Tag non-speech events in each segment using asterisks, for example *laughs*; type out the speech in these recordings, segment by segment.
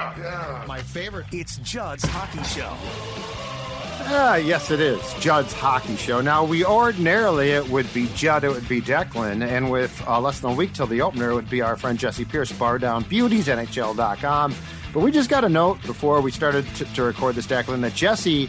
Yeah, yeah. My favorite. It's Judd's Hockey Show. Ah, yes, it is. Judd's Hockey Show. Now, we ordinarily, it would be Judd, it would be Declan, and with uh, less than a week till the opener, it would be our friend Jesse Pierce, Bar Down Beauties, NHL.com. But we just got a note before we started to, to record this, Declan, that Jesse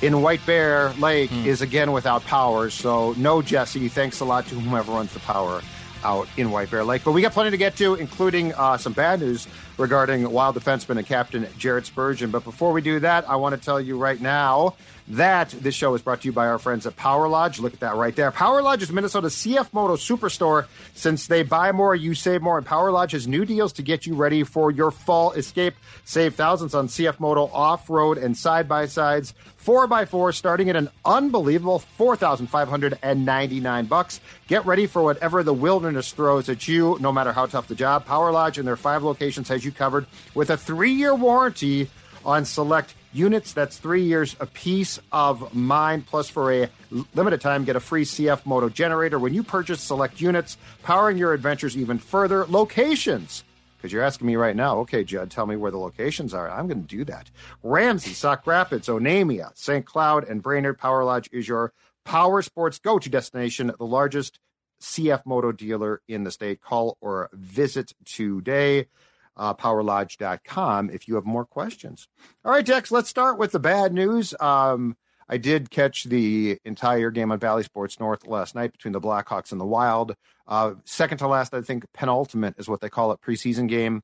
in White Bear Lake Hmm. is again without power. So, no, Jesse. Thanks a lot to whomever runs the power out in White Bear Lake. But we got plenty to get to, including uh, some bad news regarding wild defenseman and captain Jared Spurgeon. But before we do that, I want to tell you right now that this show is brought to you by our friends at Power Lodge. Look at that right there. Power Lodge is Minnesota's CF Moto Superstore. Since they buy more, you save more. And Power Lodge has new deals to get you ready for your fall escape. Save thousands on CF Moto off road and side by sides. 4x4 starting at an unbelievable 4599 bucks. Get ready for whatever the wilderness throws at you, no matter how tough the job. Power Lodge in their five locations has you covered with a three year warranty on select units. That's three years a piece of mind. Plus, for a limited time, get a free CF Moto generator when you purchase select units, powering your adventures even further. Locations. Because you're asking me right now, okay, Judd, tell me where the locations are. I'm going to do that. Ramsey, Sauk Rapids, Onamia, St. Cloud, and Brainerd Power Lodge is your power sports go to destination, the largest CF Moto dealer in the state. Call or visit today uh, powerlodge.com if you have more questions. All right, Dex, let's start with the bad news. Um, I did catch the entire game on Bally Sports North last night between the Blackhawks and the Wild. Uh, second to last, I think penultimate is what they call it, preseason game.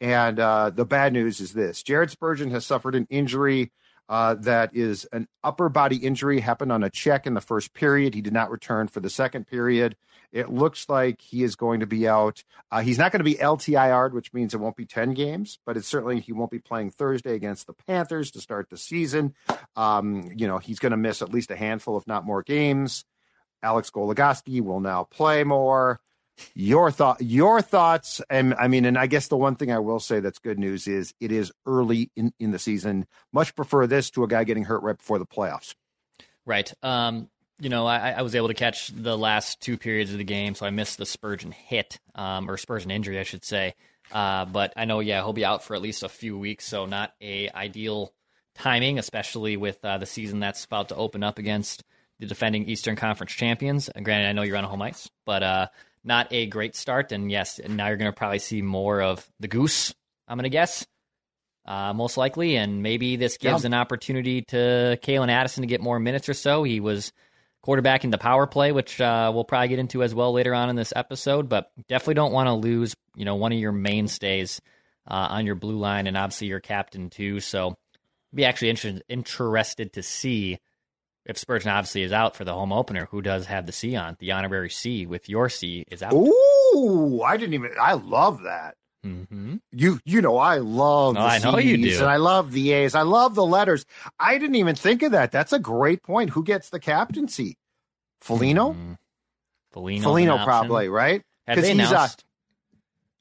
And uh, the bad news is this Jared Spurgeon has suffered an injury uh, that is an upper body injury, happened on a check in the first period. He did not return for the second period. It looks like he is going to be out. Uh, he's not going to be LTIR'd, which means it won't be 10 games, but it's certainly he won't be playing Thursday against the Panthers to start the season. Um, you know, he's going to miss at least a handful, if not more games. Alex Goligoski will now play more. Your thought, your thoughts, and I mean, and I guess the one thing I will say that's good news is it is early in, in the season. Much prefer this to a guy getting hurt right before the playoffs. Right. Um, you know, I, I was able to catch the last two periods of the game, so I missed the Spurgeon hit, um, or Spurgeon injury, I should say. Uh, but I know, yeah, he'll be out for at least a few weeks, so not a ideal timing, especially with uh, the season that's about to open up against the defending Eastern Conference champions. And granted, I know you're on a home ice, but uh, not a great start. And yes, now you're going to probably see more of the Goose. I'm going to guess. Uh, most likely, and maybe this gives Yeah. an opportunity to Calen Addison to get more minutes or so. He was quarterbacking the power play, which uh, we'll probably get into as well later on in this episode. But definitely don't want to lose, you know, one of your mainstays uh, on your blue line, and obviously your captain too. So, be actually inter- interested to see if Spurgeon obviously is out for the home opener. Who does have the C on the honorary C with your C is out. Ooh, I didn't even. I love that. Mm-hmm. You you know I love Oh, the I know you do. and I love the A's. I love the letters. I didn't even think of that. That's a great point. Who gets the captaincy? Foligno? Mm, Foligno's an Foligno probably, right? Have they he's, uh, announced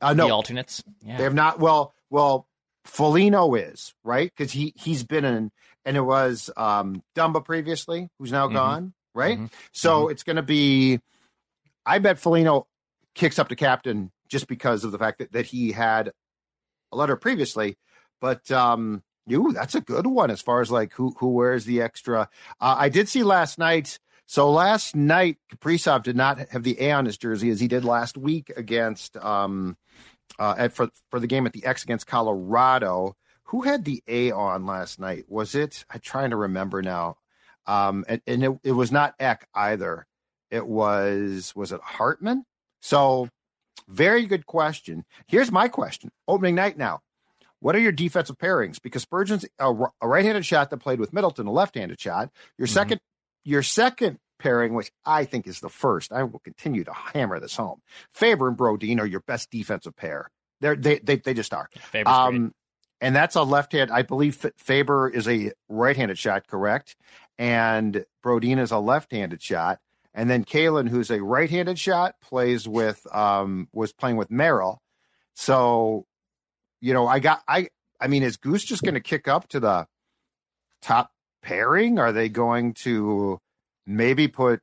Uh, the no, alternates? Yeah. they have not. Well, well, Foligno is right because he he's been in, and it was um Dumba previously, who's now Mhm. gone, right? Mhm. So it's going to be. I bet Foligno kicks up to captain just because of the fact that, that he had a letter previously, but um, you that's a good one as far as like who who wears the extra. Uh, I did see last night. So last night, Kaprizov did not have the A on his jersey as he did last week against um, uh, at, for for the game at the X against Colorado. Who had the A on last night? Was it? I'm trying to remember now. Um, and, and it, it was not Eck either. It was was it Hartman? So very good question. Here's my question. Opening night now. What are your defensive pairings? Because Spurgeon's a, a right-handed shot that played with Middleton, a left-handed shot. Your Mhm. second, your second pairing, which I think is the first. I will continue to hammer this home. Faber and Brodin are your best defensive pair. They're, they they they just are. Faber's great. And that's a left hand. I believe Faber is a right handed shot, correct? And Brodin is a left handed shot. And then Calen, who's a right handed shot, plays with um was playing with Merrill. So, you know, I got I I mean, is Goose just gonna kick up to the top pairing? Are they going to maybe put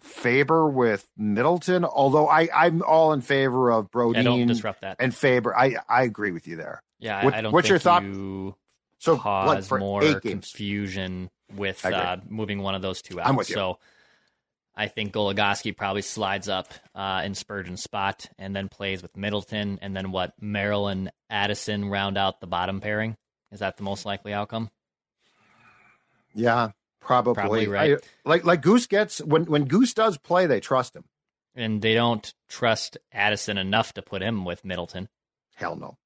Faber with Middleton? Although I, I'm all in favor of yeah, don't disrupt that. and Faber. I I agree with you there. Yeah, What- I, don't. what's think your thought? You So cause what, more confusion with uh, moving one of those two out. I'm with you. So I think Goligoski probably slides up uh, in Spurgeon's spot and then plays with Middleton, and then what Merrill and Addison round out the bottom pairing. Is that the most likely outcome? Yeah, probably. Probably right. I- like like Goose gets when when Goose does play, they trust him. And they don't trust Addison enough to put him with Middleton. Hell no.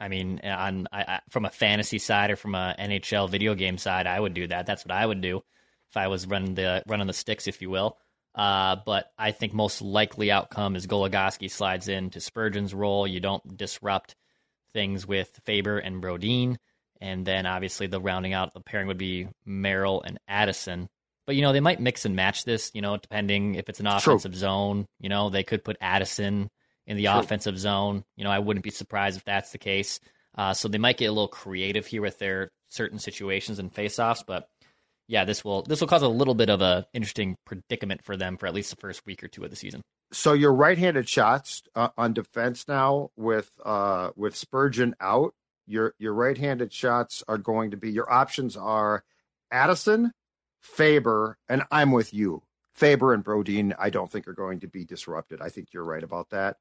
I mean, on I, I, from a fantasy side or from a NHL video game side, I would do that. That's what I would do if I was running the running the sticks, if you will. Uh, but I think most likely outcome is Goligoski slides into Spurgeon's role. You don't disrupt things with Faber and Brodin, and then obviously the rounding out the pairing would be Merrill and Addison. But you know they might mix and match this. You know, depending if it's an True. offensive zone. You know, they could put Addison in the True. offensive zone. You know, I wouldn't be surprised if that's the case. Uh, so they might get a little creative here with their certain situations and faceoffs, but yeah, this will this will cause a little bit of a interesting predicament for them for at least the first week or two of the season. So your right-handed shots uh, on defense now with uh with Spurgeon out, your your right-handed shots are going to be your options are Addison, Faber, and I'm with you. Faber and Brodin, I don't think are going to be disrupted. I think you're right about that.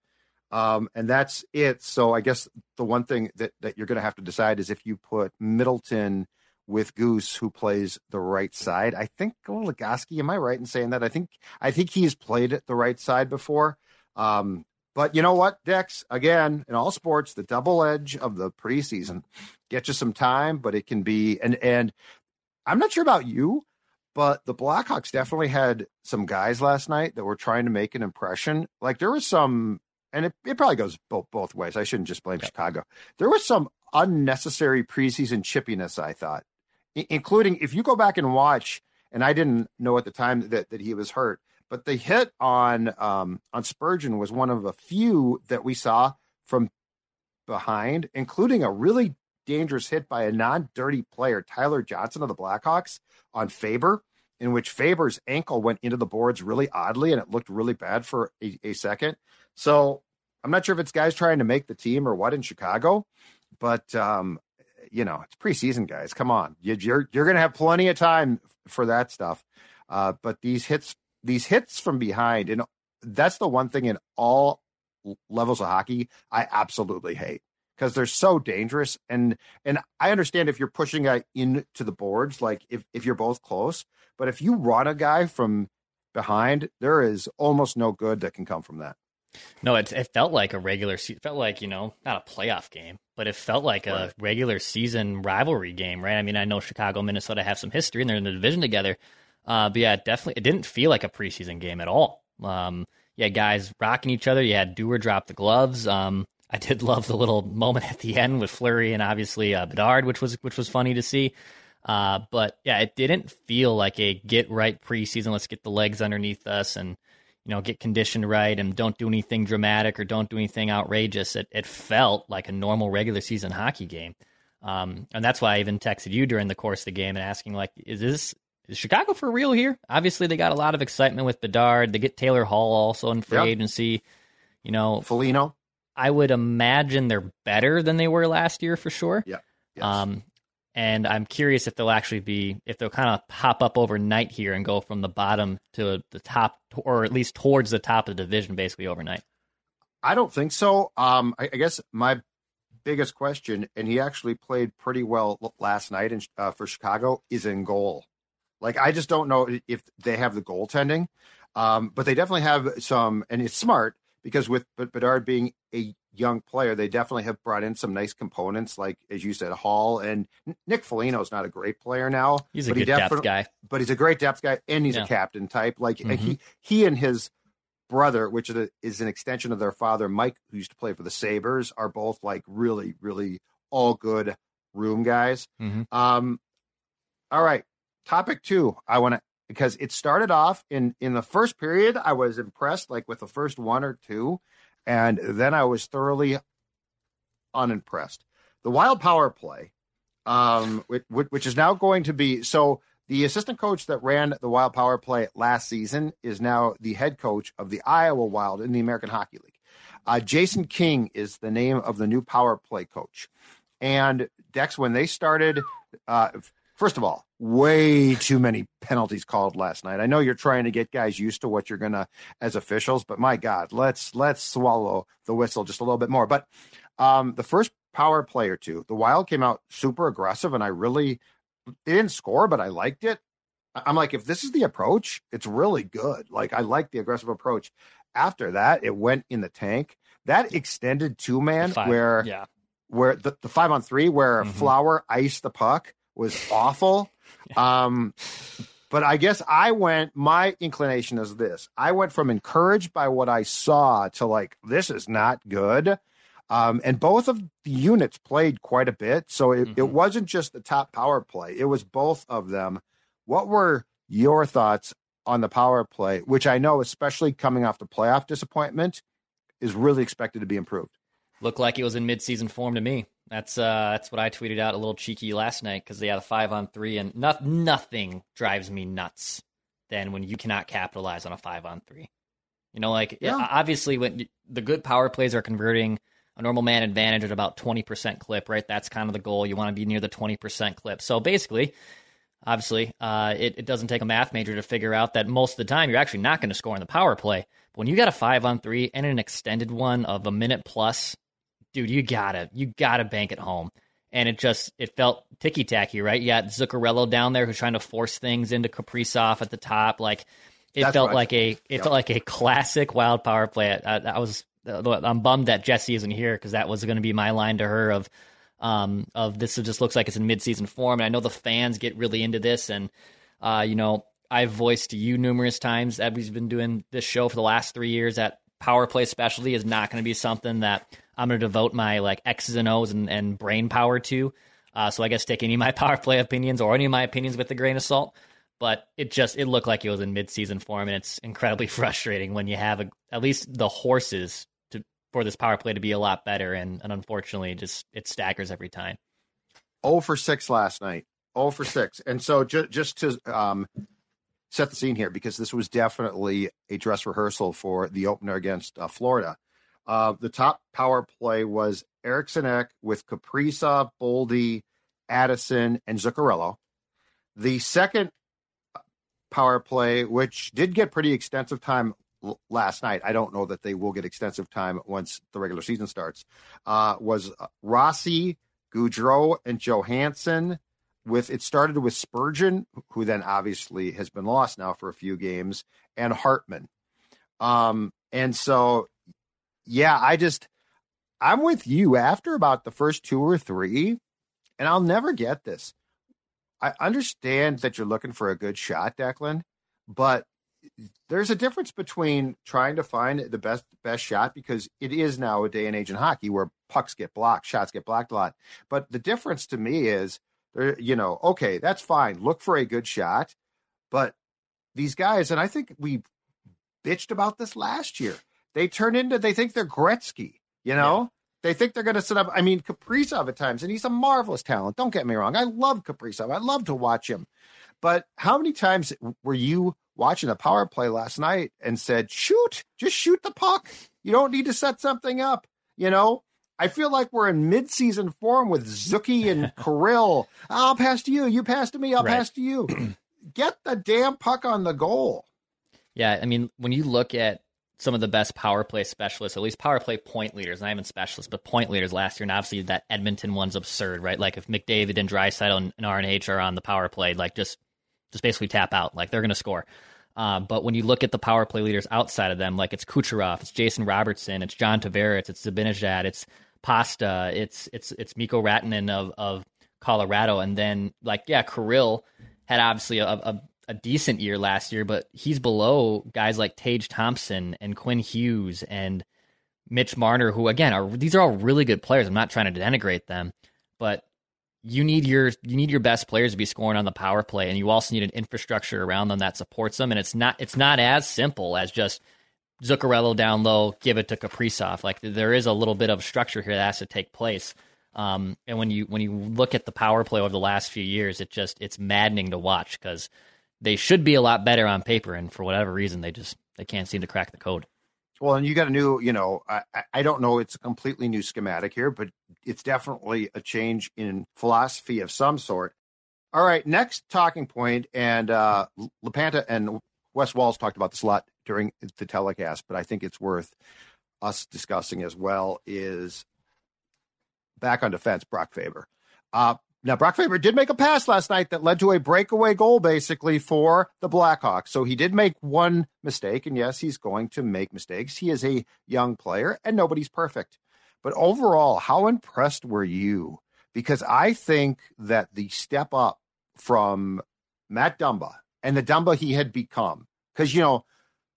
Um, and that's it. So I guess the one thing that, that you're going to have to decide is if you put Middleton with Goose, who plays the right side. I think Goligoski, am I right in saying that? I think I think he's played at the right side before. Um, but you know what, Dex? Again, in all sports, the double edge of the preseason get you some time, but it can be and and I'm not sure about you, but the Blackhawks definitely had some guys last night that were trying to make an impression. Like there was some, and it, it probably goes both both ways. I shouldn't just blame Chicago. There was some unnecessary preseason chippiness. I thought, I- including if you go back and watch, and I didn't know at the time that that he was hurt, but the hit on um, on Spurgeon was one of a few that we saw from behind, including a really dangerous hit by a non-dirty player, Tyler Johnson of the Blackhawks, on Faber, in which Faber's ankle went into the boards really oddly, and it looked really bad for a, a second. So I'm not sure if it's guys trying to make the team or what in Chicago, but um, you know, it's preseason, guys. Come on, you, you're you're going to have plenty of time for that stuff. Uh, but these hits, these hits from behind, and that's the one thing in all levels of hockey I absolutely hate because they're so dangerous. And and I understand if you're pushing a into the boards, like if if you're both close, but if you run a guy from behind, there is almost no good that can come from that. No, it it felt like a regular season. It felt like you know not a playoff game, but it felt like a regular season rivalry game, right? I mean, I know Chicago, Minnesota have some history, and they're in the division together. Uh, but yeah, it definitely, it didn't feel like a preseason game at all. Um, yeah, guys rocking each other. You had Dewar drop the gloves. Um, I did *laughs* love the little moment at the end with Fleury and obviously uh, Bedard, which was which was funny to see. Uh, but yeah, it didn't feel like a get right preseason. Let's get the legs underneath us and you know get conditioned right and don't do anything dramatic or don't do anything outrageous. It it felt like a normal regular season hockey game, um, and that's why I even texted you during the course of the game and asking like, is this is Chicago for real here? Obviously, they got a lot of excitement with Bedard. They get Taylor Hall also in free Yep. agency. You know, Foligno, I would imagine they're better than they were last year for sure. Yeah. Yes. Um, and I'm curious if they'll actually be if they'll kind of pop up overnight here and go from the bottom to the top, or at least towards the top of the division, basically overnight. I don't think so. Um, I, I guess my biggest question, and he actually played pretty well last night in, uh, for Chicago, is in goal. Like I just don't know if they have the goaltending, um, but they definitely have some, and it's smart because with Bed- Bedard being a young player, they definitely have brought in some nice components, like as you said, Hall and Nick Foligno is not a great player now. He's a but he good depth guy. but he's a great depth guy and he's Yeah. a captain type. Like Mhm. he he and his brother, which is, is an extension of their father, Mike, who used to play for the Sabres, are both like really, really all good room guys. Mhm. Um, all right, topic two. I want to because it started off in in the first period. I was impressed, like with the first one or two, and then I was thoroughly unimpressed. The wild power play, um, which, which is now going to be so. The assistant coach that ran the Wild Power Play last season is now the head coach of the Iowa Wild in the American Hockey League. Uh, Jason King is the name of the new power play coach. And Dex, when they started, uh, first of all, way too many penalties called last night. I know you're trying to get guys used to what you're gonna as officials, but my God, let's let's swallow the whistle just a little bit more. But um, the first power play or two, the Wild came out super aggressive, and I really they didn't score, but I liked it. I'm like, if this is the approach, it's really good. Like I like the aggressive approach. After that, it went in the tank. That extended two man where yeah. where the, the five on three where Mhm. Flower iced the puck was awful. *laughs* Um but I guess I went my inclination is this. I went from encouraged by what I saw to like this is not good. Um, and both of the units played quite a bit. So it, it Mhm. wasn't just the top power play, it was both of them. What were your thoughts on the power play, which I know, especially coming off the playoff disappointment, is really expected to be improved? Looked like it was in midseason form to me. That's uh, that's what I tweeted out a little cheeky last night because they had a five on three, and not, nothing drives me nuts than when you cannot capitalize on a five on three. You know, like Yeah. obviously when the good power plays are converting a normal man advantage at about twenty percent clip, right? That's kind of the goal. You want to be near the twenty percent clip. So basically, obviously, uh, it, it doesn't take a math major to figure out that most of the time you're actually not going to score in the power play. But when you got a five on three and an extended one of a minute plus, dude, you gotta you gotta bank it home. And it just it felt ticky tacky, right? You got Zuccarello down there who's trying to force things into Kaprizov at the top. Like it That's felt like a it Yep. felt like a classic wild power play. I, I was I'm bummed that Jesse isn't here because that was going to be my line to her of um of this just looks like it's in midseason form. And I know the fans get really into this, and uh you know I've voiced to you numerous times that we've been doing this show for the last three years that power play specialty is not going to be something that I'm going to devote my like X's and O's and, and brain power to. Uh, so I guess take any of my *laughs* power play opinions or any of my opinions with a grain of salt. But it just it looked like it was in midseason form, and it's incredibly *laughs* frustrating when you have a, at least the horses to for this power play to be a lot better, and, and unfortunately, just it staggers every time. 0 for 6 last night. 0 for 6. And so ju- just to um, set the scene here, because this was definitely a dress rehearsal for the opener against uh, Florida. Uh, the top power play was Eriksson Ek with Kaprizov, Boldy, Addison, and Zuccarello. The second power play, which did get pretty extensive time l- last night, I don't know that they will get extensive time once the regular season starts, uh, was uh, Rossi, Gaudreau, and Johansson. With it started with Spurgeon, who then obviously has been lost now for a few games, and Hartman. Um, and so, yeah, I just I'm with you after about the first two or three, and I'll never get this. I understand that you're looking for a good shot, Declan, but there's a difference between trying to find the best best shot because it is now a day and age in hockey where pucks get blocked, shots get blocked a lot. But the difference to me is Uh, you know, okay, that's fine. Look for a good shot, but these guys, and I think we bitched about this last year. They turn into they think they're Gretzky, you know. They think they're going to set up. I mean, Kaprizov at times, and he's a marvelous talent. Don't get me wrong. I love Kaprizov. I love to watch him. But how many times were you watching the power play last night and said, shoot, just shoot the puck? You don't need to set something up. You know, I feel like we're in mid-season form with Zuki and *laughs* Kirill. I'll pass to you. You pass to me. I'll Right. pass to you. Get the damn puck on the goal. Yeah, I mean, when you look at some of the best power play specialists, at least power play point leaders, not even specialists, but point leaders last year, and obviously that Edmonton one's absurd, right? Like if McDavid and Draisaitl and, and RNH are on the power play, like just just basically tap out, like they're going to score. Um, but when you look at the power play leaders outside of them, like it's Kucherov, it's Jason Robertson, it's John Tavares, it's Zibanejad, it's Pasta, it's it's it's Mikko Rantanen of of Colorado, and then like yeah, Kirill had obviously a, a a decent year last year, but he's below guys like Tage Thompson and Quinn Hughes and Mitch Marner, who again are these are all really good players. I'm not trying to denigrate them, but you need your you need your best players to be scoring on the power play, and you also need an infrastructure around them that supports them. And it's not it's not as simple as just Zuccarello down low, give it to Kaprizov. Like there is a little bit of structure here that has to take place. Um, and when you when you look at the power play over the last few years, it just it's maddening to watch because they should be a lot better on paper, and for whatever reason, they just they can't seem to crack the code. Well, and you got a new, you know, I, I don't know, it's a completely new schematic here, but it's definitely a change in philosophy of some sort. All right, next talking point, and uh, LaPanta and Wes Walz talked about this a lot during the telecast, but I think it's worth us discussing as well is back on defense, Brock Faber. Uh, now, Brock Faber did make a pass last night that led to a breakaway goal, basically, for the Blackhawks. So he did make one mistake. And yes, he's going to make mistakes. He is a young player and nobody's perfect. But overall, how impressed were you? Because I think that the step up from Matt Dumba and the Dumba he had become, because, you know,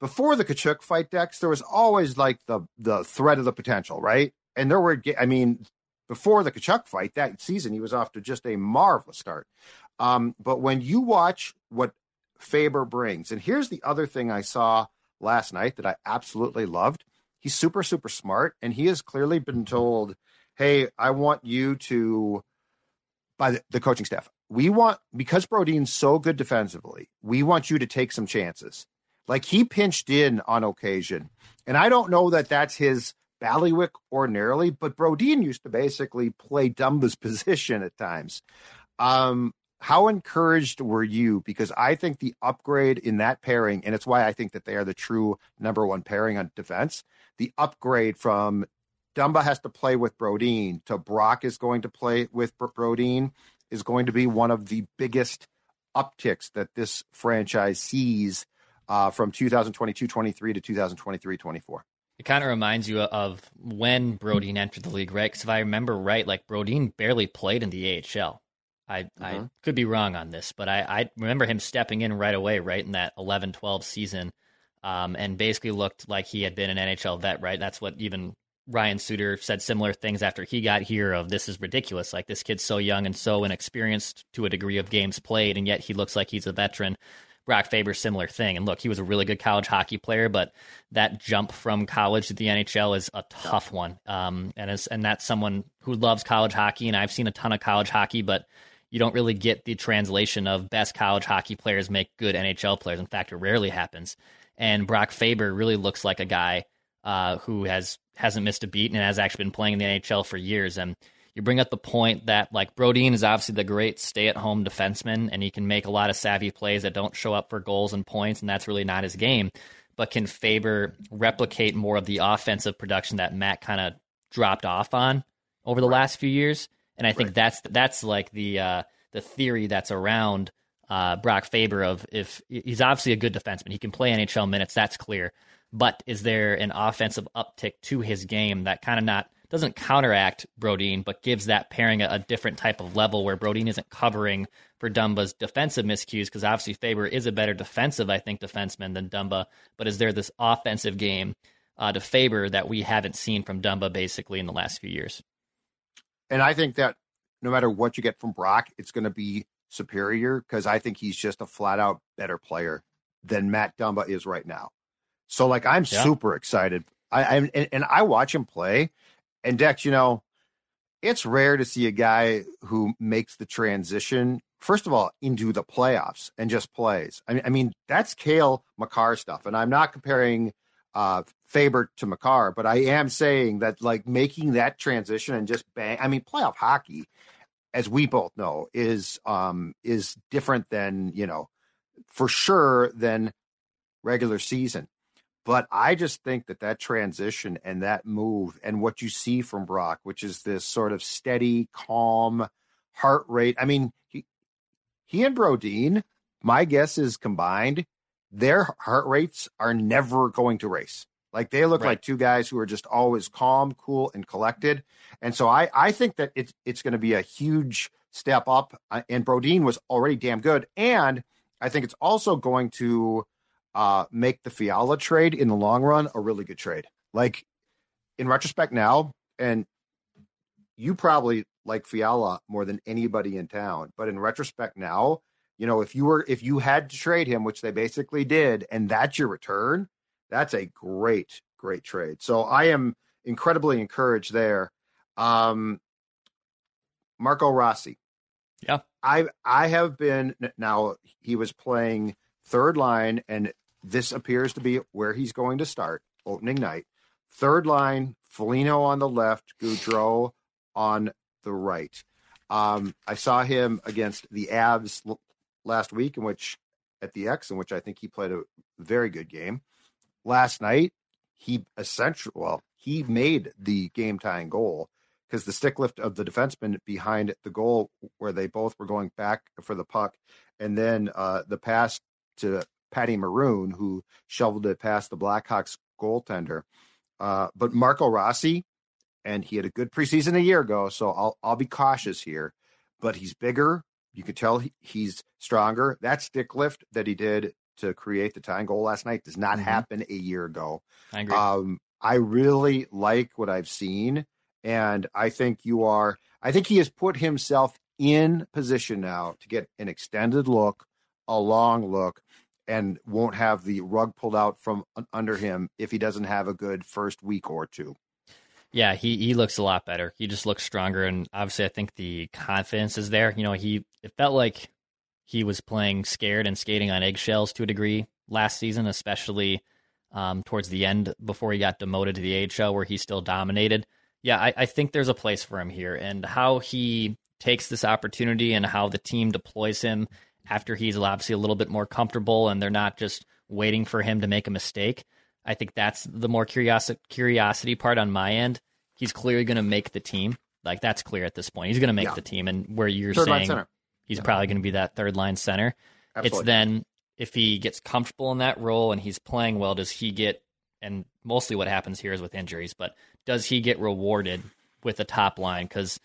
before the Tkachuk fight, Dex, there was always like the the threat of the potential, right? And there were, I mean, before the Tkachuk fight that season, he was off to just a marvelous start. Um, but when you watch what Faber brings, and here's the other thing I saw last night that I absolutely loved. He's super, super smart, and he has clearly been told, "Hey, I want you to." By the, the coaching staff, we want because Brodin's so good defensively. We want you to take some chances. Like he pinched in on occasion, and I don't know that that's his Ballywick ordinarily, but Brodin used to basically play Dumba's *laughs* position at times. Um, how encouraged were you? Because I think the upgrade in that pairing, and it's why I think that they are the true number one pairing on defense. The upgrade from Dumba has to play with Brodin to Brock is going to play with Brodin is going to be one of the biggest upticks that this franchise sees uh, from 2022-23 to 2023-24. It kind of reminds you of when Brodin entered the league, right? Because if I remember right, like Brodin barely played in the AHL. I, mm-hmm. I could be wrong on this, but I, I remember him stepping in right away, right in that 11 12 season, um, and basically looked like he had been an NHL vet, right? That's what even Ryan Suter said similar things after he got here of this is ridiculous. Like this kid's so young and so inexperienced to a degree of games played, and yet he looks like he's a veteran. Brock Faber, similar thing. And look, he was a really good college hockey player, but that jump from college to the NHL is a tough one. Um, and as, and that's someone who loves college hockey, and I've seen a ton of college hockey, but you don't really get the translation of best college hockey players make good NHL players. In fact, it rarely happens. And Brock Faber really looks like a guy uh, who has hasn't missed a beat and has actually been playing in the NHL for years. And you bring up the point that like Brodin is obviously the great stay-at-home defenseman, and he can make a lot of savvy plays that don't show up for goals and points, and that's really not his game. But can Faber replicate more of the offensive production that Matt kind of dropped off on over the right. last few years? And I think right. that's that's like the uh, the theory that's around uh, Brock Faber of if he's obviously a good defenseman, he can play NHL minutes, that's clear. But is there an offensive uptick to his game that kind of not doesn't counteract Brodin, but gives that pairing a, a, different type of level where Brodin isn't covering for Dumba's defensive miscues because obviously Faber is a better defensive, I think, defenseman than Dumba. But is there this offensive game uh, to Faber that we haven't seen from Dumba basically in the last few years? And I think that no matter what you get from Brock, it's going to be superior because I think he's just a flat out better player than Matt Dumba is right now. So like I'm yeah. super excited. I, I and, and I watch him play and Dex, you know, it's rare to see a guy who makes the transition, first of all, into the playoffs and just plays. I mean, I mean that's Cale Makar stuff. And I'm not comparing uh, Faber to Makar, but I am saying that like making that transition and just bang. I mean, playoff hockey, as we both know, is um is different than you know, for sure than regular season. But I just think that that transition and that move and what you see from Brock, which is this sort of steady, calm heart rate. I mean, he, he and Brodin, my guess is combined, their heart rates are never going to race. Like they look right. like two guys who are just always calm, cool, and collected. And so I, I think that it's it's going to be a huge step up. Uh, and Brodin was already damn good, and I think it's also going to uh, make the Fiala trade in the long run a really good trade. Like in retrospect now, and you probably like Fiala more than anybody in town, but in retrospect now, you know, if you were if you had to trade him, which they basically did, and that's your return, that's a great, great trade. So I am incredibly encouraged there. Um Marco Rossi. Yeah. I I have been now he was playing third line and this appears to be where he's going to start opening night. Third line, Foligno on the left, Gaudreau on the right. Um, I saw him against the Avs last week, in which at the X, in which I think he played a very good game. Last night, he essentially, well, he made the game tying goal because the stick lift of the defenseman behind the goal, where they both were going back for the puck, and then uh, the pass to Patty Maroon, who shoveled it past the Blackhawks goaltender. Uh, but Marco Rossi, and he had a good preseason a year ago, so I'll I'll be cautious here. But he's bigger. You can tell he, he's stronger. That stick lift that he did to create the tying goal last night does not Mhm. happen a year ago. I agree. Um, I really like what I've seen, and I think you are. I think he has put himself in position now to get an extended look, a long look, and won't have the rug pulled out from under him if he doesn't have a good first week or two. Yeah, he he looks a lot better. He just looks stronger, and obviously, I think the confidence is there. You know, he it felt like he was playing scared and skating on eggshells to a degree last season, especially um, towards the end before he got demoted to the AHL, where he still dominated. Yeah, I, I think there's a place for him here, and how he takes this opportunity and how the team deploys him after he's obviously a little bit more comfortable, and they're not just waiting for him to make a mistake. I think that's the more curiosity curiosity part on my end. He's clearly going to make the team. Like that's clear at this point. He's going to make Yeah. the team, and where you're Third saying he's Yeah. probably going to be that third line center. It's then if he gets comfortable in that role and he's playing well, does he get and mostly what happens here is with injuries, but does he get rewarded with the top line? Because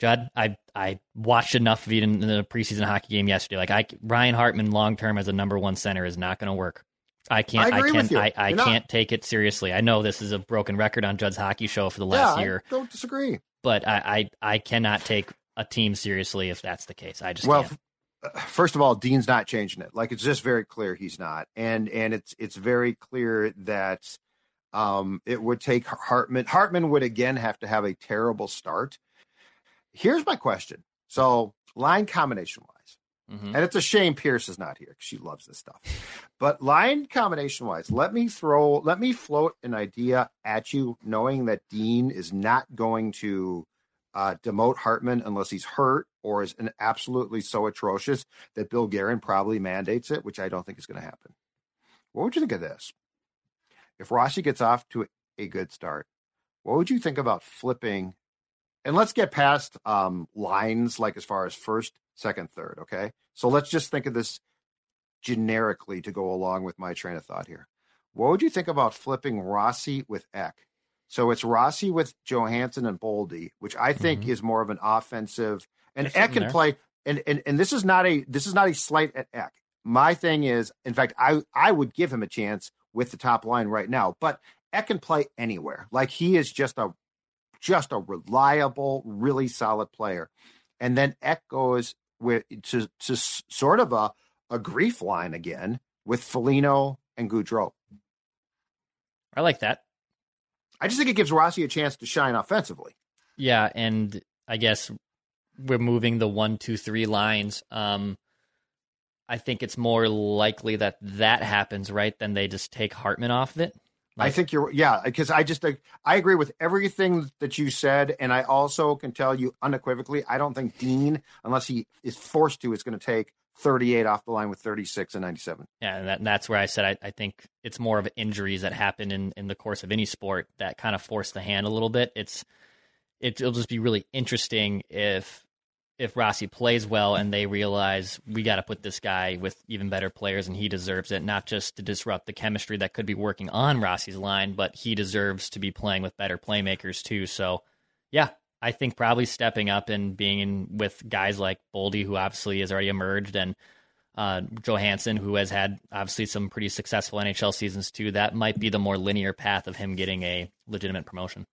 Judd, I I watched enough of it in the preseason hockey game yesterday. Like I Ryan Hartman long term as a number one center is not going to work. I can't. I agree can. with you. I, I You're not. can't take it seriously. I know this is a broken record on Judd's hockey show for the last yeah, year, I don't disagree. but I, I I cannot take a team seriously if that's the case. I just well can't. first of all dean's not changing it like it's just very clear he's not and and it's it's very clear that um it would take hartman hartman would again have to have a terrible start here's my question so line combination wise Mhm. and it's a shame pierce is not here because she loves this stuff but line combination wise let me throw let me float an idea at you knowing that dean is not going to uh, demote Hartman unless he's hurt or is an absolutely so atrocious that Bill Guerin probably mandates it, which I don't think is going to happen. What would you think of this? If Rossi gets off to a good start, what would you think about flipping? And let's get past um, lines like as far as first, second, third. Okay. So let's just think of this generically to go along with my train of thought here. What would you think about flipping Rossi with Eck? So it's Rossi with Johansson and Boldy, which I think Mhm. is more of an offensive. And They're Eck can there. play. And, and and this is not a this is not a slight at Eck. My thing is, in fact, I I would give him a chance with the top line right now. But Eck can play anywhere. Like he is just a just a reliable, really solid player. And then Eck goes with to to sort of a a grief line again with Foligno and Gaudreau. I like that. I just think it gives Rossi a chance to shine offensively. Yeah, and I guess we're moving the one, two, three lines. Um, I think it's more likely that that happens, right? Than they just take Hartman off of it. I think you're, yeah, because I just, like, I agree with everything that you said. And I also can tell you unequivocally, I don't think Dean, unless he is forced to, is going to take 38 off the line with 36 and 97. Yeah, and, that, and that's where I said I, I think it's more of injuries that happen in, in the course of any sport that kind of force the hand a little bit. It's it, it'll just be really interesting if if Rossi plays well and they realize we got to put this guy with even better players and he deserves it, not just to disrupt the chemistry that could be working on Rossi's line, but he deserves to be playing with better playmakers too. So, yeah, I think probably stepping up and being in with guys like Boldy, who obviously has already emerged, and uh, Johansson, who has had obviously some pretty successful NHL seasons too. That might be the more linear path of him getting a legitimate promotion.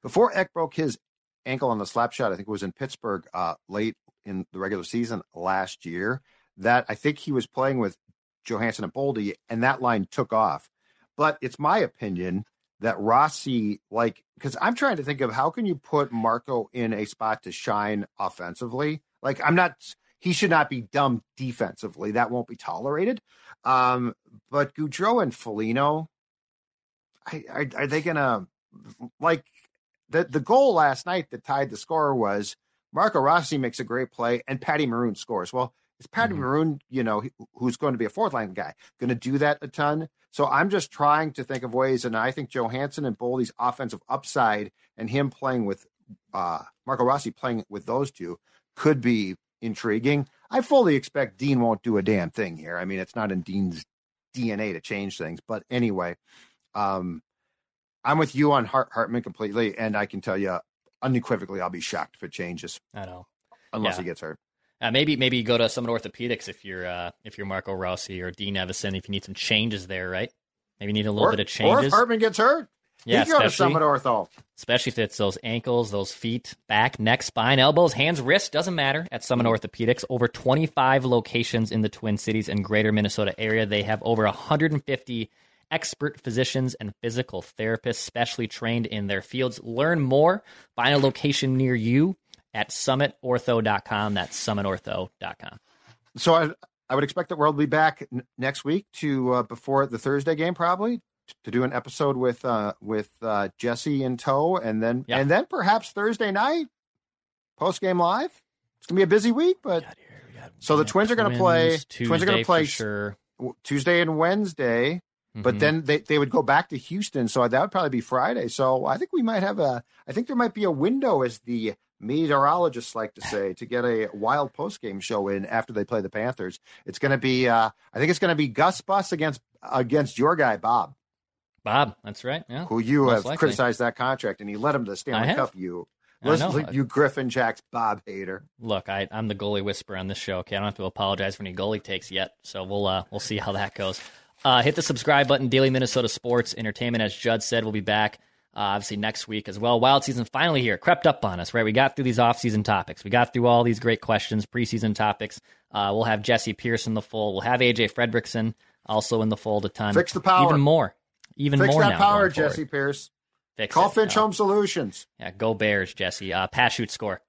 Before Eck broke his ankle on the slap shot, I think it was in Pittsburgh uh, late in the regular season last year, that I think he was playing with Johansson and Boldy, and that line took off. But it's my opinion that Rossi, like, because I'm trying to think of how can you put Marco in a spot to shine offensively? Like, I'm not, he should not be dumb defensively. That won't be tolerated. Um, but Gaudreau and Foligno, I, are, are they gonna like the the goal last night that tied the score was Marco Rossi makes a great play and Patty Maroon scores. Well, is Patty Mhm. Maroon, you know, who's going to be a fourth line guy, going to do that a ton? So I'm just trying to think of ways, and I think Johansson and Boldy's offensive upside and him playing with uh, Marco Rossi playing with those two could be intriguing. I fully expect Dean won't do a damn thing here. I mean, it's not in Dean's DNA to change things, but anyway, um, I'm with you on Hart- Hartman completely, and I can tell you unequivocally, I'll be shocked if it changes I know. unless Yeah. he gets hurt. Uh, maybe maybe go to Summit Orthopedics if you're uh, if you're Marco Rossi or Dean Evason if you need some changes there, right? Maybe you need a little or, bit of change. or if changes. Hartman gets hurt, yeah, he can go to Summit Ortho. especially if it's those ankles, those feet, back, neck, spine, elbows, hands, wrists, doesn't matter. At Summit Orthopedics, over 25 locations in the Twin Cities and greater Minnesota area. They have over 150 expert physicians and physical therapists specially trained in their fields. Learn more, find a location near you at summitortho.com. That's summitortho.com. So I, I would expect that we'll be back n- next week to uh, before the Thursday game, probably to do an episode with uh, with uh, Jesse in tow, and then Yeah. and then perhaps Thursday night post game live. It's gonna be a busy week, but So the Twins are gonna play- Twins are gonna play- sure. Tuesday and Wednesday. But Mhm. then they, they would go back to Houston, so that would probably be Friday. So I think we might have a. I think there might be a window, as the meteorologists like to say, to get a wild post game show in after they play the Panthers. It's going to be. Uh, I think it's going to be Gus Bus against against your guy Bob, Bob, that's right. Yeah. who you Most have likely. criticized that contract, and he led him to the Stanley. Cup. You, listen, you Griffin Jacks Bob hater. Look, I, I'm the goalie whisperer on this show. Okay, I don't have to apologize for any goalie takes yet, so we'll uh, we'll see how that goes. Uh, hit the subscribe button. Daily Minnesota Sports Entertainment, as Judd said, we'll be back uh, obviously next week as well. Wild season finally here, crept up on us. Right, we got through these off-season topics. We got through all these great questions, preseason topics. Uh, we'll have Jesse Pierce in the fold. We'll have AJ Fredrickson also in the fold a ton. Fix the power. even more, even Fix more that now power. Jesse Pierce. Fix Call it. Finch Home Solutions. Yeah, go Bears, Jesse. Uh, pass shoot score.